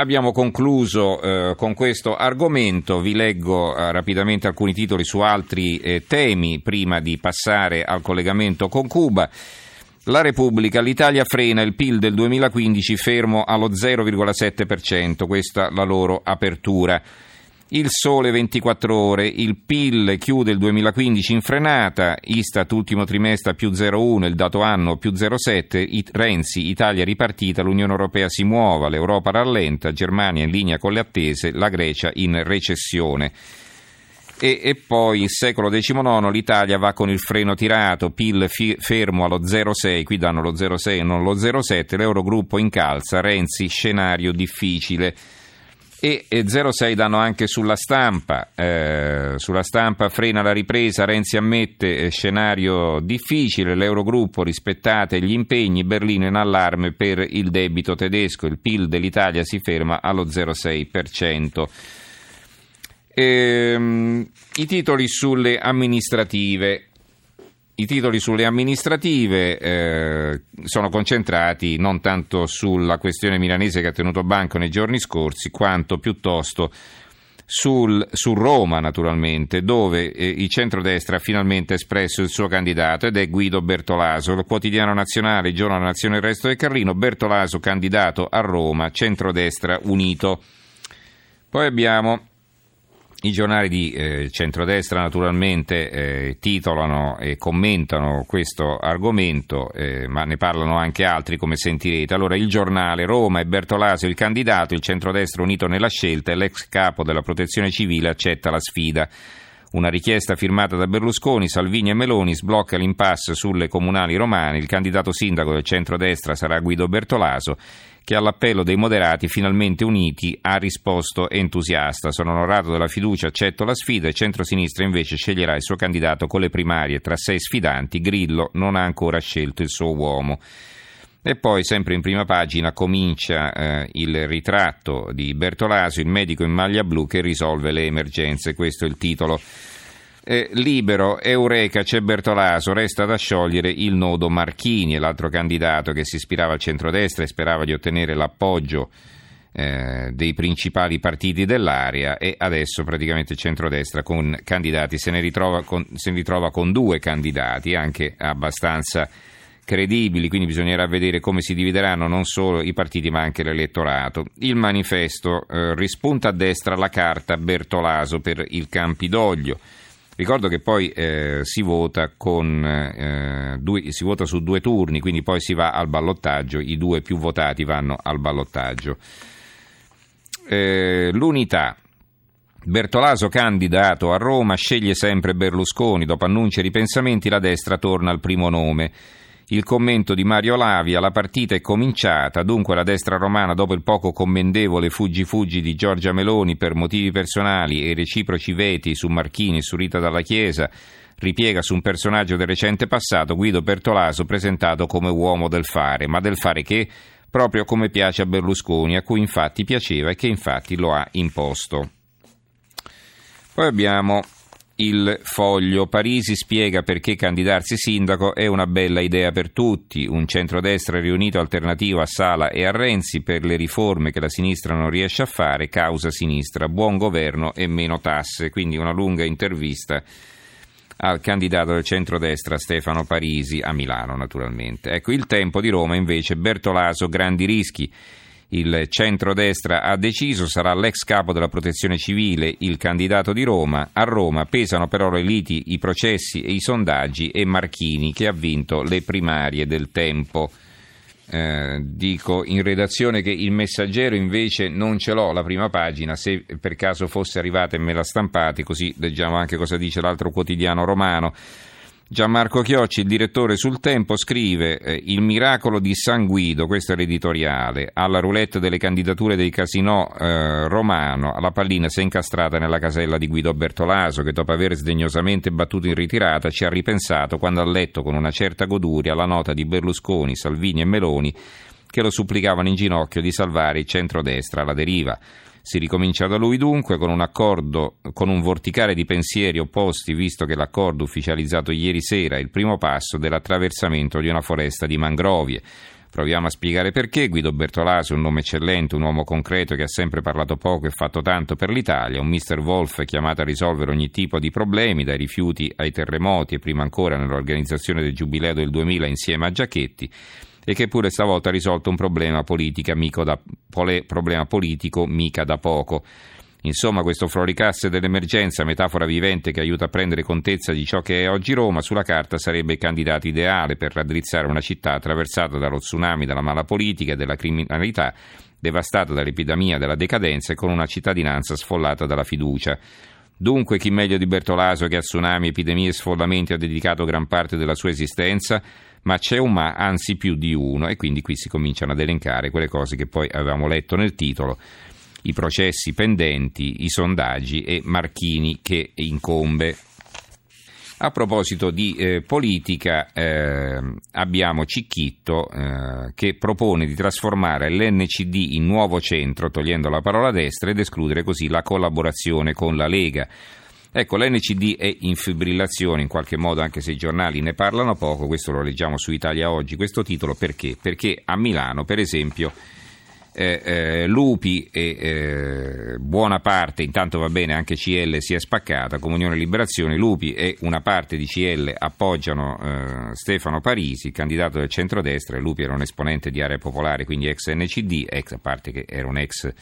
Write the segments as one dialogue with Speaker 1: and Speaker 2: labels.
Speaker 1: Abbiamo concluso eh, con questo argomento, vi leggo eh, rapidamente alcuni titoli su altri eh, temi prima di passare al collegamento con Cuba. La Repubblica, l'Italia frena il PIL del 2015 fermo allo 0,7%, questa la loro apertura. Il sole 24 ore, il PIL chiude il 2015 in frenata, Istat ultimo trimestre più 0,1, il dato anno più 0,7, Renzi, Italia ripartita, l'Unione Europea si muova, l'Europa rallenta, Germania in linea con le attese, la Grecia in recessione. E, e, poi il secolo XIX l'Italia va con il freno tirato, PIL fi, fermo allo 0,6, qui danno lo 0,6 e non lo 0,7, l'Eurogruppo incalza, Renzi scenario difficile. E 0,6 danno anche sulla stampa, eh, sulla stampa frena la ripresa, Renzi ammette eh, scenario difficile, l'Eurogruppo rispettate gli impegni, Berlino in allarme per il debito tedesco, il PIL dell'Italia si ferma allo 0,6%. Ehm, I titoli sulle amministrative. I titoli sulle amministrative eh, sono concentrati non tanto sulla questione milanese che ha tenuto banco nei giorni scorsi, quanto piuttosto sul, su Roma, naturalmente, dove eh, il centrodestra ha finalmente espresso il suo candidato ed è Guido Bertolaso. Il quotidiano nazionale, il giorno della nazione il resto del Carlino, Bertolaso candidato a Roma, centrodestra unito. Poi abbiamo i giornali di eh, centrodestra naturalmente eh, titolano e commentano questo argomento, eh, ma ne parlano anche altri come sentirete. Allora il giornale Roma e Bertolasio il candidato, il centrodestra unito nella scelta e l'ex capo della protezione civile accetta la sfida. Una richiesta firmata da Berlusconi, Salvini e Meloni sblocca l'impasse sulle comunali romane. Il candidato sindaco del centrodestra sarà Guido Bertolaso che all'appello dei moderati finalmente uniti ha risposto entusiasta. Sono onorato della fiducia, accetto la sfida. Il centro-sinistra invece sceglierà il suo candidato con le primarie tra sei sfidanti. Grillo non ha ancora scelto il suo uomo. E poi, sempre in prima pagina, comincia eh, il ritratto di Bertolasio, il medico in maglia blu che risolve le emergenze. Questo è il titolo eh, libero, Eureka, c'è Bertolaso, resta da sciogliere il nodo Marchini, l'altro candidato che si ispirava al centrodestra e sperava di ottenere l'appoggio eh, dei principali partiti dell'area e adesso praticamente il centrodestra con candidati se ne, ritrova con, se ne ritrova con due candidati anche abbastanza credibili, quindi bisognerà vedere come si divideranno non solo i partiti ma anche l'elettorato. Il manifesto eh, rispunta a destra la carta Bertolaso per il Campidoglio. Ricordo che poi eh, si, vota con, eh, due, si vota su due turni, quindi poi si va al ballottaggio, i due più votati vanno al ballottaggio. Eh, l'unità. Bertolaso candidato a Roma sceglie sempre Berlusconi, dopo annunci e ripensamenti la destra torna al primo nome. Il commento di Mario Lavia, la partita è cominciata, dunque la destra romana dopo il poco commendevole fuggi-fuggi di Giorgia Meloni per motivi personali e reciproci veti su Marchini e su Rita Dalla Chiesa, ripiega su un personaggio del recente passato, Guido Bertolaso, presentato come uomo del fare, ma del fare che? Proprio come piace a Berlusconi, a cui infatti piaceva e che infatti lo ha imposto. Poi abbiamo il foglio. Parisi spiega perché candidarsi sindaco è una bella idea per tutti. Un centrodestra riunito alternativo a Sala e a Renzi per le riforme che la sinistra non riesce a fare, causa sinistra, buon governo e meno tasse. Quindi una lunga intervista al candidato del centrodestra Stefano Parisi a Milano naturalmente. Ecco, il tempo di Roma invece Bertolaso grandi rischi il centrodestra ha deciso, sarà l'ex capo della protezione civile il candidato di Roma. A Roma pesano però le liti, i processi e i sondaggi e Marchini che ha vinto le primarie del tempo. Eh, dico in redazione che il messaggero invece non ce l'ho la prima pagina, se per caso fosse arrivata e me la stampate, così leggiamo anche cosa dice l'altro quotidiano romano. Gianmarco Chiocci, il direttore sul Tempo, scrive eh, Il miracolo di San Guido, questo è l'editoriale, alla roulette delle candidature dei casinò eh, romano, la pallina si è incastrata nella casella di Guido Bertolaso che dopo aver sdegnosamente battuto in ritirata ci ha ripensato quando ha letto con una certa goduria la nota di Berlusconi, Salvini e Meloni che lo supplicavano in ginocchio di salvare il centrodestra alla deriva. Si ricomincia da lui dunque con un accordo, con un vorticare di pensieri opposti, visto che l'accordo ufficializzato ieri sera è il primo passo dell'attraversamento di una foresta di mangrovie. Proviamo a spiegare perché. Guido Bertolasi un nome eccellente, un uomo concreto che ha sempre parlato poco e fatto tanto per l'Italia, un Mr. Wolf chiamato a risolvere ogni tipo di problemi, dai rifiuti ai terremoti e prima ancora nell'organizzazione del Giubileo del 2000 insieme a Giacchetti e che pure stavolta ha risolto un problema, da, problema politico mica da poco. Insomma, questo floricasse dell'emergenza, metafora vivente che aiuta a prendere contezza di ciò che è oggi Roma, sulla carta sarebbe il candidato ideale per raddrizzare una città attraversata dallo tsunami della mala politica e della criminalità, devastata dall'epidemia della decadenza e con una cittadinanza sfollata dalla fiducia. Dunque, chi meglio di Bertolaso che a tsunami, epidemie e sfollamenti ha dedicato gran parte della sua esistenza? Ma c'è un ma, anzi più di uno, e quindi qui si cominciano ad elencare quelle cose che poi avevamo letto nel titolo i processi pendenti, i sondaggi e Marchini che incombe. A proposito di eh, politica, eh, abbiamo Cicchitto eh, che propone di trasformare l'NCD in nuovo centro, togliendo la parola destra, ed escludere così la collaborazione con la Lega. Ecco, l'NCD è in fibrillazione, in qualche modo, anche se i giornali ne parlano poco, questo lo leggiamo su Italia Oggi, questo titolo perché? Perché a Milano, per esempio, eh, eh, Lupi e eh, buona parte, intanto va bene, anche CL si è spaccata, Comunione e Liberazione, Lupi e una parte di CL appoggiano eh, Stefano Parisi, candidato del centrodestra, Lupi era un esponente di Area Popolare, quindi ex NCD, ex, a parte che era un ex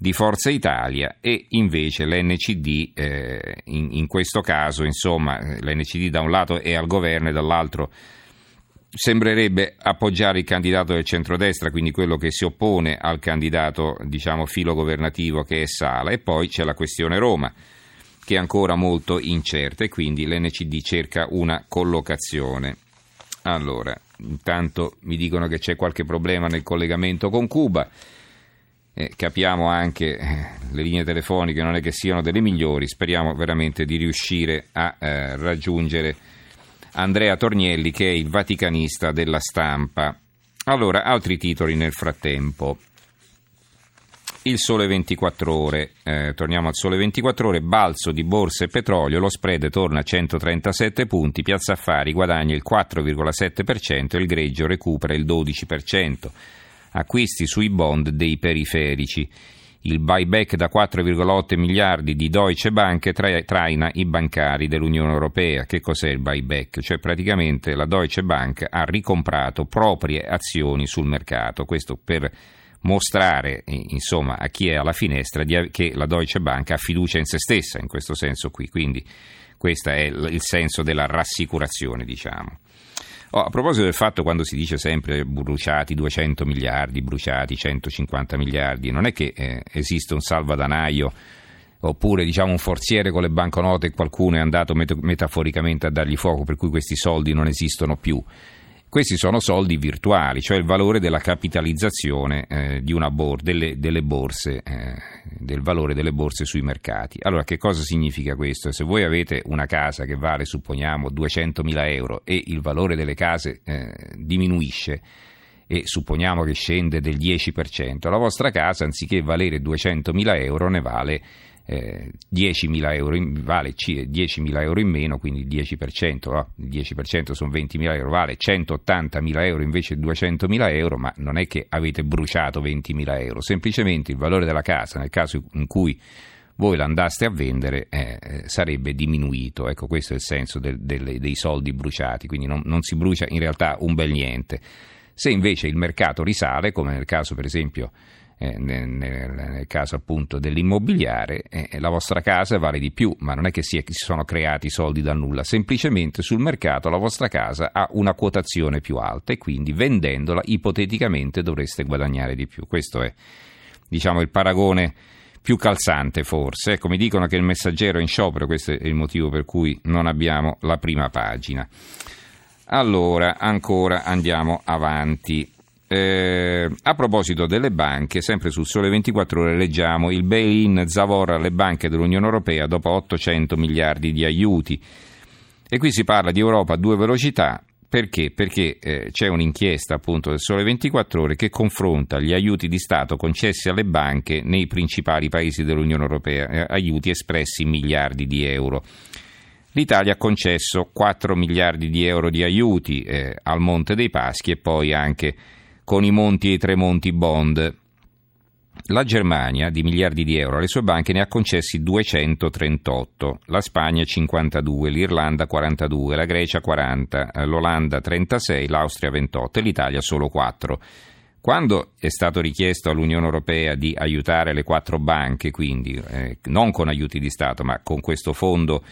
Speaker 1: di Forza Italia e invece l'NCD eh, in, in, questo caso insomma l'NCD da un lato è al governo e dall'altro sembrerebbe appoggiare il candidato del centrodestra, quindi quello che si oppone al candidato diciamo filo governativo che è Sala e poi c'è la questione Roma che è ancora molto incerta e quindi l'NCD cerca una collocazione. Allora, intanto mi dicono che c'è qualche problema nel collegamento con Cuba. Eh, capiamo anche eh, le linee telefoniche non è che siano delle migliori, speriamo veramente di riuscire a eh, raggiungere Andrea Tornielli che è il vaticanista della stampa. Allora, altri titoli nel frattempo. Il sole 24 ore, eh, torniamo al sole 24 ore, balzo di borse e petrolio, lo spread torna a 137 punti, Piazza Affari guadagna il 4,7% e il greggio recupera il 12%. Acquisti sui bond dei periferici. Il buyback da 4,8 miliardi di Deutsche Bank traina i bancari dell'Unione Europea. Che cos'è il buyback? Cioè praticamente la Deutsche Bank ha ricomprato proprie azioni sul mercato. Questo per mostrare insomma, a chi è alla finestra che la Deutsche Bank ha fiducia in se stessa in questo senso qui. Quindi questo è il senso della rassicurazione, diciamo. Oh, a proposito del fatto quando si dice sempre bruciati 200 miliardi, bruciati 150 miliardi, non è che eh, esiste un salvadanaio oppure diciamo un forziere con le banconote e qualcuno è andato met- metaforicamente a dargli fuoco per cui questi soldi non esistono più. Questi sono soldi virtuali, cioè il valore della capitalizzazione eh, bor- delle, delle borse, eh, del valore delle borse sui mercati. Allora, che cosa significa questo? Se voi avete una casa che vale, supponiamo, 200.000 euro e il valore delle case eh, diminuisce, e supponiamo che scende del 10%, la vostra casa anziché valere 200.000 euro ne vale eh, 10.000 euro in, vale 10.000 euro in meno, quindi il 10%, no? il 10% sono 20.000 euro, vale 180.000 euro invece di 200.000 euro, ma non è che avete bruciato 20.000 euro, semplicemente il valore della casa nel caso in cui voi l'andaste a vendere eh, sarebbe diminuito, ecco questo è il senso del, del, dei soldi bruciati, quindi non, non si brucia in realtà un bel niente. Se invece il mercato risale, come nel caso per esempio eh, nel, nel, caso appunto dell'immobiliare, eh, la vostra casa vale di più, ma non è che si, è, si sono creati soldi da nulla, semplicemente sul mercato la vostra casa ha una quotazione più alta e quindi vendendola ipoteticamente dovreste guadagnare di più. Questo è diciamo il paragone più calzante forse. Ecco, dicono che il messaggero è in sciopero, questo è il motivo per cui non abbiamo la prima pagina. Allora, ancora andiamo avanti. Eh, a proposito delle banche, sempre sul Sole 24 Ore leggiamo il bail-in zavorra alle banche dell'Unione Europea dopo 800 miliardi di aiuti. E qui si parla di Europa a due velocità. Perché? Perché eh, c'è un'inchiesta appunto del Sole 24 Ore che confronta gli aiuti di Stato concessi alle banche nei principali paesi dell'Unione Europea, eh, aiuti espressi in miliardi di euro. L'Italia ha concesso 4 miliardi di euro di aiuti eh, al Monte dei Paschi e poi anche con i Monti e i Tremonti Bond. La Germania di miliardi di euro alle sue banche ne ha concessi 238, la Spagna 52, l'Irlanda 42, la Grecia 40, l'Olanda 36, l'Austria 28 e l'Italia solo 4. Quando è stato richiesto all'Unione Europea di aiutare le quattro banche, quindi eh, non con aiuti di Stato, ma con questo fondo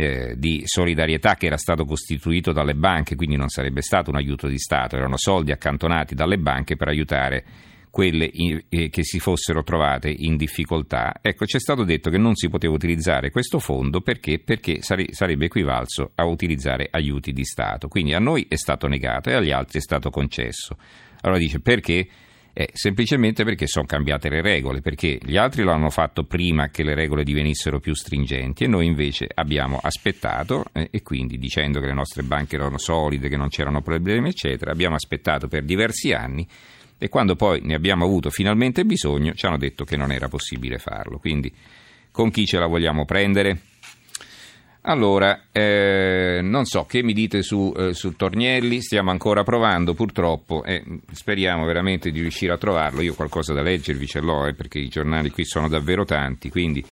Speaker 1: eh, di solidarietà che era stato costituito dalle banche, quindi non sarebbe stato un aiuto di Stato, erano soldi accantonati dalle banche per aiutare quelle eh, che si fossero trovate in difficoltà. Ecco, ci è stato detto che non si poteva utilizzare questo fondo perché, perché sarebbe equivalso a utilizzare aiuti di Stato. Quindi a noi è stato negato e agli altri è stato concesso. Allora dice perché? Eh, semplicemente perché sono cambiate le regole, perché gli altri lo hanno fatto prima che le regole divenissero più stringenti e noi invece abbiamo aspettato eh, e quindi dicendo che le nostre banche erano solide, che non c'erano problemi, eccetera, abbiamo aspettato per diversi anni e quando poi ne abbiamo avuto finalmente bisogno ci hanno detto che non era possibile farlo. Quindi con chi ce la vogliamo prendere? Allora, eh, non so, che mi dite su, eh, su, Tornielli? Stiamo ancora provando purtroppo e speriamo veramente di riuscire a trovarlo. Io qualcosa da leggervi ce l'ho eh, perché i giornali qui sono davvero tanti, quindi